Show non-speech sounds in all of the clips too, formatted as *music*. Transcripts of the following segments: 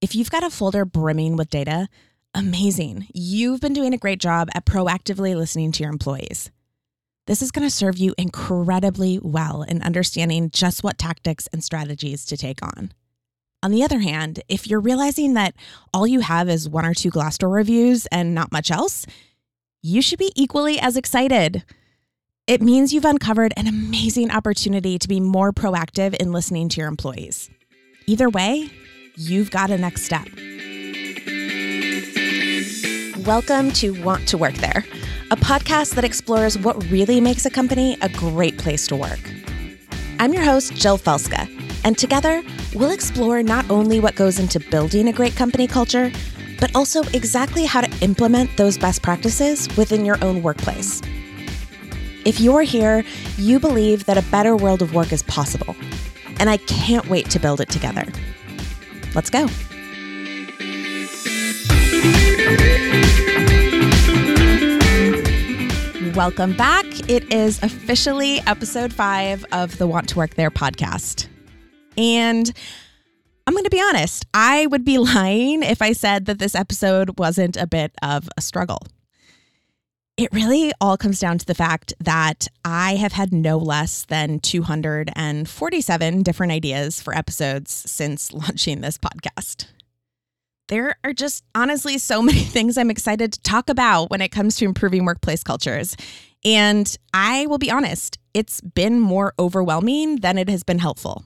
If you've got a folder brimming with data, amazing. You've been doing a great job at proactively listening to your employees. This is going to serve you incredibly well in understanding just what tactics and strategies to take on. On the other hand, if you're realizing that all you have is one or two Glassdoor reviews and not much else, you should be equally as excited. It means you've uncovered an amazing opportunity to be more proactive in listening to your employees. Either way, you've got a next step. Welcome to Want to Work There, a podcast that explores what really makes a company a great place to work. I'm your host, Jill Felska, and together we'll explore not only what goes into building a great company culture, but also exactly how to implement those best practices within your own workplace. If you're here, you believe that a better world of work is possible, and I can't wait to build it together. Let's go. Welcome back. It is officially episode five of the Want to Work There podcast. And I'm going to be honest, I would be *laughs* lying if I said that this episode wasn't a bit of a struggle. It really all comes down to the fact that I have had no less than 247 different ideas for episodes since *laughs* launching this podcast. There are just honestly so *laughs* many things I'm excited to talk about when it comes to improving workplace cultures. And I will be honest, it's been more overwhelming than it has been helpful.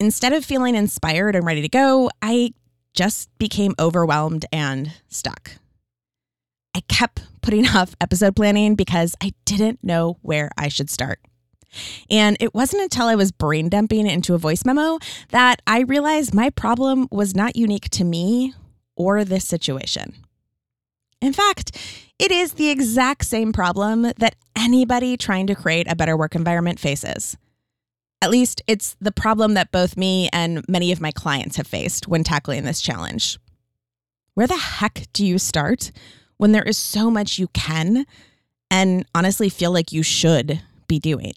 Instead of feeling inspired and ready to go, I just became overwhelmed and stuck. I kept putting *laughs* off episode planning because I didn't know where I should start. And it wasn't until I was brain dumping into a voice memo that I realized my problem was not unique to me or this situation. In fact, it is the exact same problem that anybody trying to create a better work environment faces. At least it's the problem that both me and many of my clients have faced when tackling this challenge. Where the heck do you start when there is so much you can and honestly feel like you should be doing.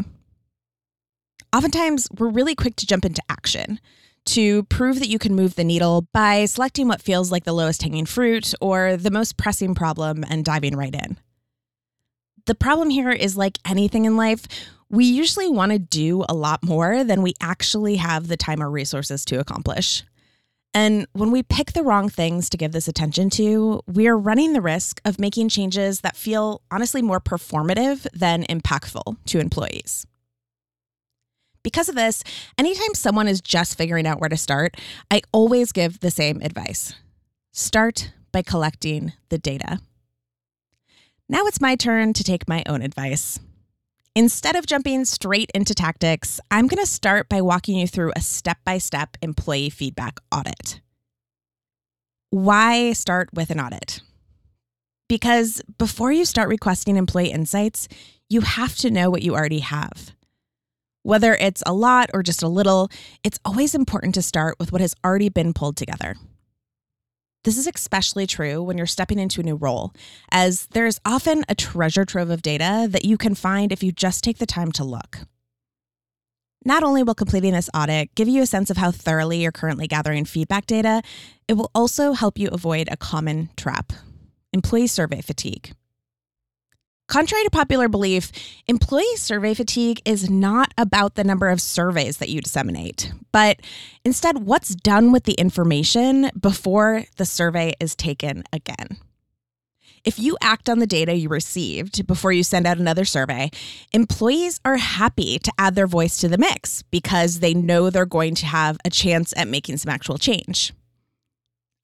Oftentimes, we're really quick to jump into action to prove that you can move the needle by selecting what feels like the lowest hanging fruit or the most pressing problem and diving right in. The problem here is like anything in life, we usually want to do a lot more than we actually have the time or resources to accomplish. And when we pick the wrong things to give this attention to, we are running the risk of making changes that feel honestly more performative than impactful to employees. Because of this, anytime someone is just figuring out where to start, I always give the same advice start by collecting the data. Now it's my turn to take my own advice. Instead of jumping straight into tactics, I'm going to start by walking you through a step by step employee feedback audit. Why start with an audit? Because before you start requesting employee insights, you have to know what you already have. Whether it's a lot or just a little, it's always important to start with what has already been pulled together. This is especially true when you're stepping into a new role, as there's often a treasure trove of data that you can find if you just take the time to look. Not only will completing this audit give you a sense of how thoroughly you're currently gathering feedback data, it will also help you avoid a common trap employee survey fatigue. Contrary to popular belief, employee survey fatigue is not about the number of surveys that you disseminate, but instead what's done with the information before the survey is taken again. If you act on the data you received before you send out another survey, employees are happy to add their voice to the mix because they know they're going to have a chance at making some actual change.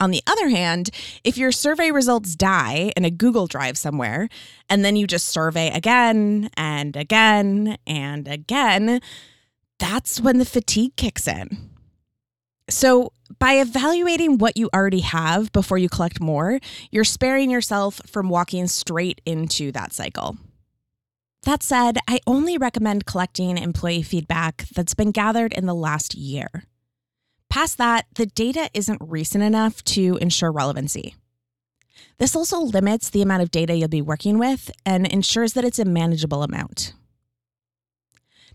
On the other hand, if your survey results die in a Google Drive somewhere, and then you just survey again and again and again, that's when the fatigue kicks in. So, by evaluating what you already have before you collect more, you're sparing yourself from walking straight into that cycle. That said, I only recommend collecting employee feedback that's been gathered in the last year. Past that, the data isn't recent enough to ensure relevancy. This also limits the amount of data you'll be working with and ensures that it's a manageable amount.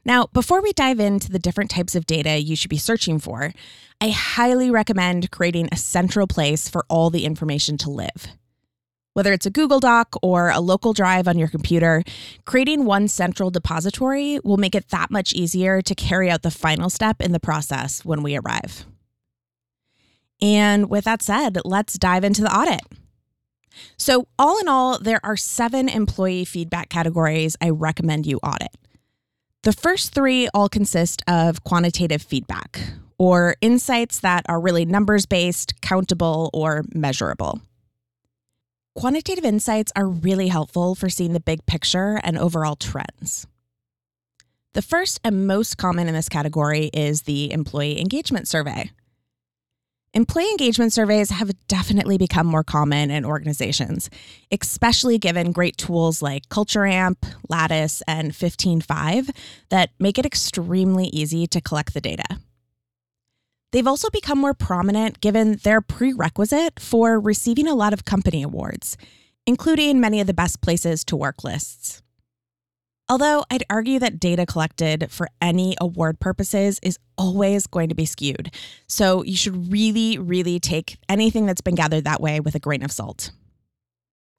Now, before we dive into the different types of data you should be searching for, I highly recommend creating a central place for all the information to live. Whether it's a Google Doc or a local drive on your computer, creating one central depository will make it that much easier to carry out the final step in the process when we arrive. And with that said, let's dive into the audit. So, all in all, there are seven employee feedback categories I recommend you audit. The first three all consist of quantitative feedback, or insights that are really numbers based, countable, or measurable. Quantitative insights are really helpful for seeing the big picture and overall trends. The first and most common in this category is the employee engagement survey. Employee engagement surveys have definitely become more common in organizations, especially given great tools like Culture Amp, Lattice, and 15Five that make it extremely easy to collect the data. They've also become more prominent given their prerequisite for receiving a lot of company awards, including many of the best places to work lists. Although I'd argue that data collected for any award purposes is always going to be skewed. So you should really, really take anything that's been gathered that way with a grain of salt.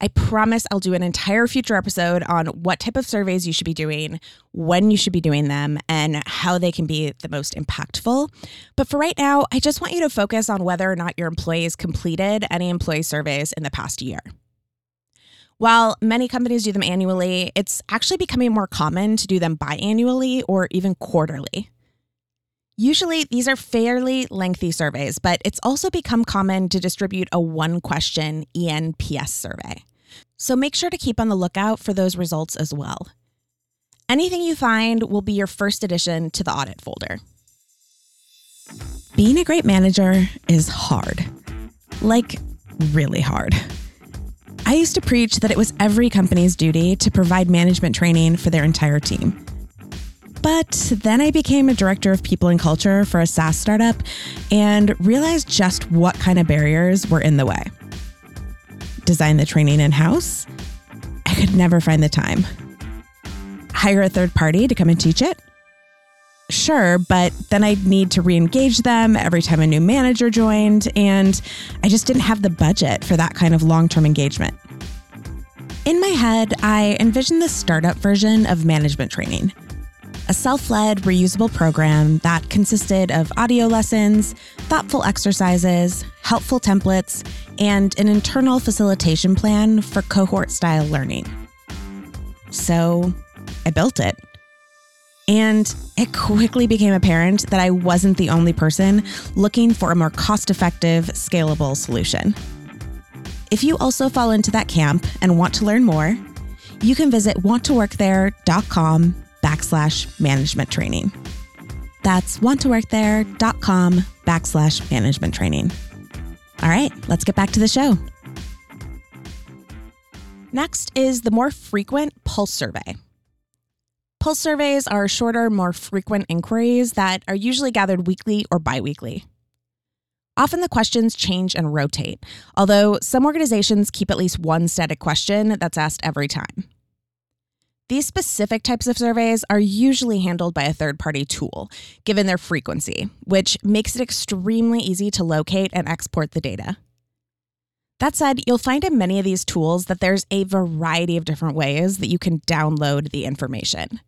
I promise I'll do an entire future episode on what type of surveys you should be doing, when you should be doing them, and how they can be the most impactful. But for right now, I just want you to focus on whether or not your employees completed any employee surveys in the past year. While many companies do them annually, it's actually becoming more common to do them biannually or even quarterly. Usually, these are fairly lengthy surveys, but it's also become common to distribute a one question ENPS survey. So make sure to keep on the lookout for those results as well. Anything you find will be your first addition to the audit folder. Being a great manager is hard. Like, really hard. I used to preach that it was every company's duty to provide management training for their entire team. But then I became a director of people and culture for a SaaS startup and realized just what kind of barriers were in the way. Design the training in house? I could never find the time. Hire a third party to come and teach it? Sure, but then I'd need to re engage them every time a new manager joined, and I just didn't have the budget for that kind of long term engagement. In my head, I envisioned the startup version of management training a self led, reusable program that consisted of audio lessons, thoughtful exercises, helpful templates, and an internal facilitation plan for cohort style learning. So I built it. And it quickly became apparent that I wasn't the only person looking for a more cost effective, scalable solution. If you also fall into that camp and want to learn more, you can visit wanttoworkthere.com backslash management training. That's wanttoworkthere.com backslash management training. All right, let's get back to the show. Next is the more frequent pulse survey. Pulse surveys are shorter, more frequent inquiries that are usually gathered weekly or biweekly. Often the questions change and rotate, although some organizations keep at least one static question that's asked every time. These specific types of surveys are usually handled by a third party tool, given their frequency, which makes it extremely easy to locate and export the data. That said, you'll find in many of these tools that there's a variety of different ways that you can download the information.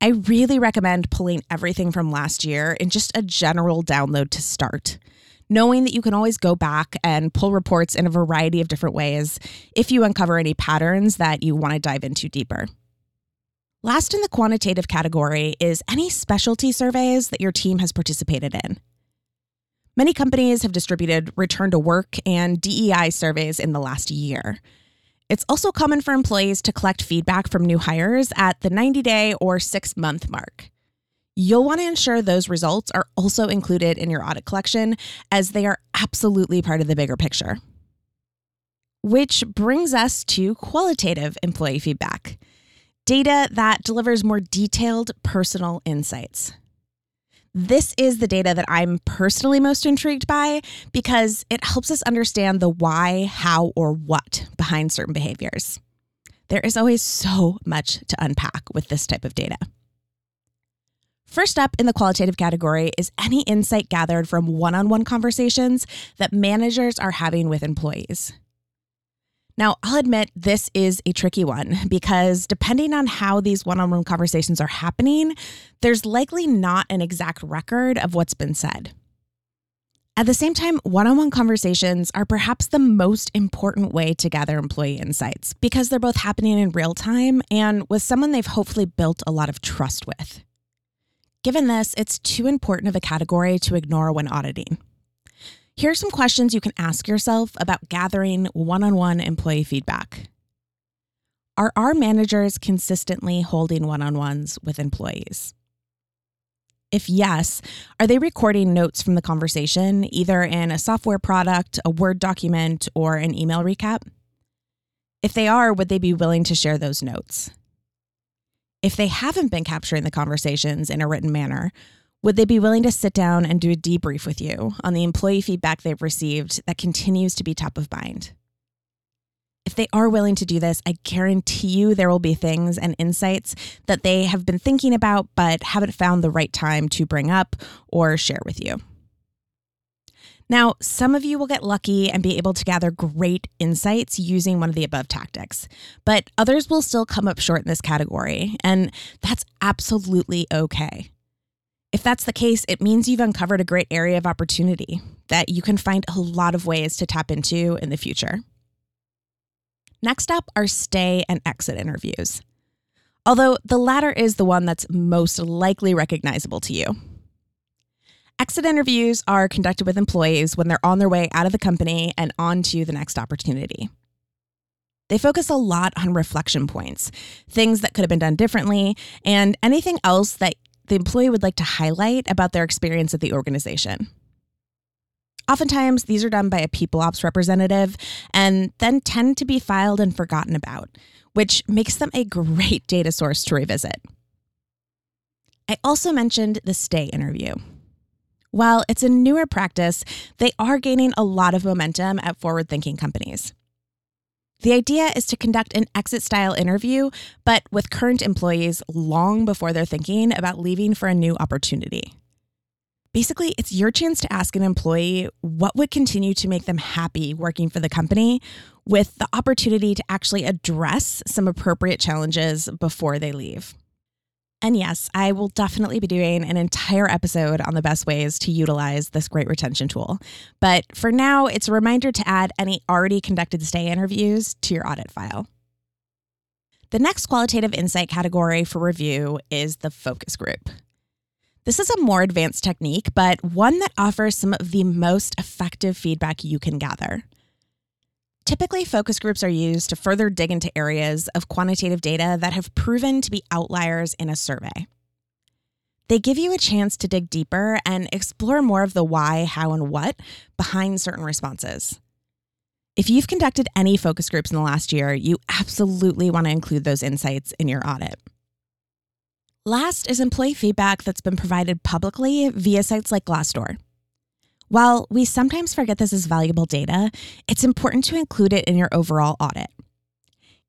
I really recommend pulling everything from last year in just a general download to start, knowing that you can always go back and pull reports in a variety of different ways if you uncover any patterns that you want to dive into deeper. Last in the quantitative category is any specialty surveys that your team has participated in. Many companies have distributed return to work and DEI surveys in the last year. It's also common for employees to collect feedback from new hires at the 90 day or six month mark. You'll want to ensure those results are also included in your audit collection, as they are absolutely part of the bigger picture. Which brings us to qualitative employee feedback data that delivers more detailed personal insights. This is the data that I'm personally most intrigued by because it helps us understand the why, how, or what behind certain behaviors. There is always so much to unpack with this type of data. First up in the qualitative category is any insight gathered from one on one conversations that managers are having with employees. Now, I'll admit this is a tricky one because depending on how these one on one conversations are happening, there's likely not an exact record of what's been said. At the same time, one on one conversations are perhaps the most important way to gather employee insights because they're both happening in real time and with someone they've hopefully built a lot of trust with. Given this, it's too important of a category to ignore when auditing. Here are some questions you can ask yourself about gathering one on one employee feedback. Are our managers consistently holding one on ones with employees? If yes, are they recording notes from the conversation, either in a software product, a Word document, or an email recap? If they are, would they be willing to share those notes? If they haven't been capturing the conversations in a written manner, would they be willing to sit down and do a debrief with you on the employee feedback they've received that continues to be top of mind? If they are willing to do this, I guarantee you there will be things and insights that they have been thinking about but haven't found the right time to bring up or share with you. Now, some of you will get lucky and be able to gather great insights using one of the above tactics, but others will still come up short in this category, and that's absolutely okay. If that's the case, it means you've uncovered a great area of opportunity that you can find a lot of ways to tap into in the future. Next up are stay and exit interviews. Although the latter is the one that's most likely recognizable to you. Exit interviews are conducted with employees when they're on their way out of the company and on to the next opportunity. They focus a lot on reflection points, things that could have been done differently, and anything else that the employee would like to highlight about their experience at the organization. Oftentimes, these are done by a people ops representative and then tend to be filed and forgotten about, which makes them a great data source to revisit. I also mentioned the stay interview. While it's a newer practice, they are gaining a lot of momentum at forward thinking companies. The idea is to conduct an exit style interview, but with current employees long before they're thinking about leaving for a new opportunity. Basically, it's your chance to ask an employee what would continue to make them happy working for the company with the opportunity to actually address some appropriate challenges before they leave. And yes, I will definitely be doing an entire episode on the best ways to utilize this great retention tool. But for now, it's a reminder to add any already conducted stay interviews to your audit file. The next qualitative insight category for review is the focus group. This is a more advanced technique, but one that offers some of the most effective feedback you can gather. Typically, focus groups are used to further dig into areas of quantitative data that have proven to be outliers in a survey. They give you a chance to dig deeper and explore more of the why, how, and what behind certain responses. If you've conducted any focus groups in the last year, you absolutely want to include those insights in your audit. Last is employee feedback that's been provided publicly via sites like Glassdoor. While we sometimes forget this is valuable data, it's important to include it in your overall audit.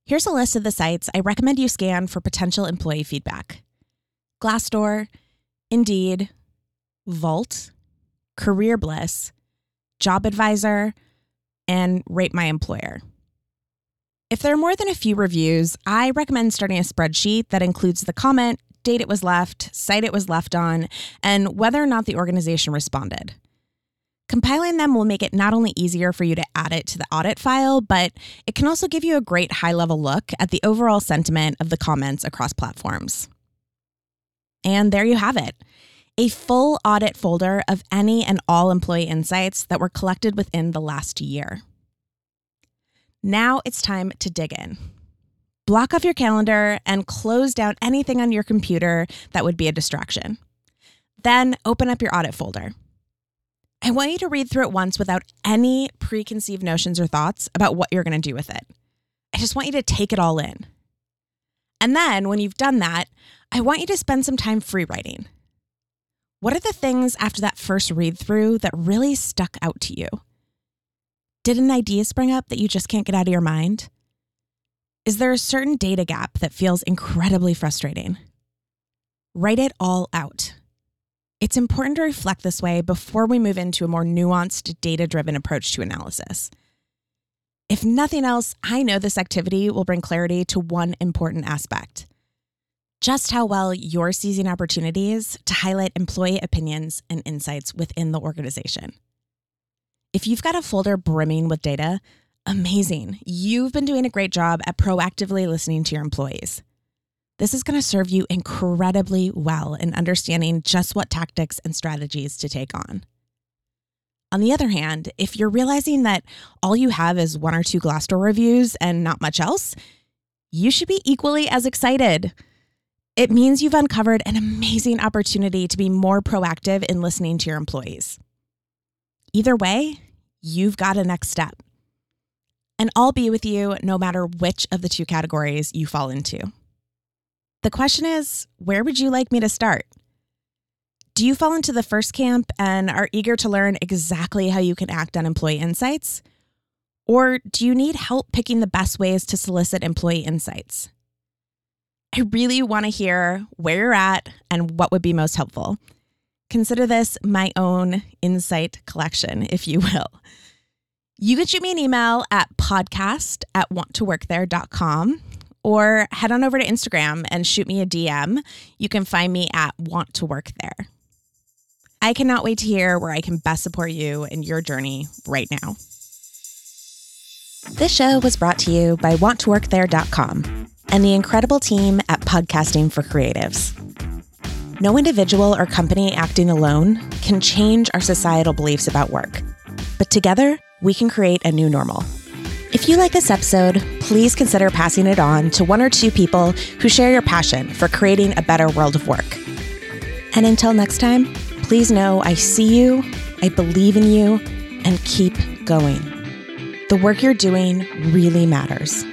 Here's a list of the sites I recommend you scan for potential employee feedback Glassdoor, Indeed, Vault, Career Bliss, Job Advisor, and Rate My Employer. If there are more than a few reviews, I recommend starting a spreadsheet that includes the comment, date it was left, site it was left on, and whether or not the organization responded. Compiling them will make it not only easier for you to add it to the audit file, but it can also give you a great high level look at the overall sentiment of the comments across platforms. And there you have it a full audit folder of any and all employee insights that were collected within the last year. Now it's time to dig in block off your calendar and close down anything on your computer that would be a distraction. Then open up your audit folder. I want you to read through it once without any preconceived notions or thoughts about what you're going to do with it. I just want you to take it all in. And then when you've done that, I want you to spend some time free writing. What are the things after that first read through that really stuck out to you? Did an idea spring up that you just can't get out of your mind? Is there a certain data gap that feels incredibly frustrating? Write it all out. It's important to reflect this way before we move into a more nuanced, data driven approach to analysis. If nothing else, I know this activity will bring clarity to one important aspect just how well you're seizing opportunities to highlight employee opinions and insights within the organization. If you've got a folder brimming with data, amazing. You've been doing a great job at proactively listening to your employees. This is going to serve you incredibly well in understanding just what tactics and strategies to take on. On the other hand, if you're realizing that all you have is one or two Glassdoor reviews and not much else, you should be equally as excited. It means you've uncovered an amazing opportunity to be more proactive in listening to your employees. Either way, you've got a next step. And I'll be with you no matter which of the two categories you fall into. The question is where would you like me to start? Do you fall into the first camp and are eager to learn exactly how you can act on employee insights? Or do you need help picking the best ways to solicit employee insights? I really want to hear where you're at and what would be most helpful. Consider this my own insight collection, if you will. You can shoot me an email at podcast at wanttoworkthere.com or head on over to Instagram and shoot me a DM. You can find me at Want to Work There. I cannot wait to hear where I can best support you in your journey right now. This show was brought to you by WantToWorkThere.com and the incredible team at Podcasting for Creatives. No individual or company acting alone can change our societal beliefs about work, but together we can create a new normal. If you like this episode, please consider passing it on to one or two people who share your passion for creating a better world of work. And until next time, please know I see you, I believe in you, and keep going. The work you're doing really matters.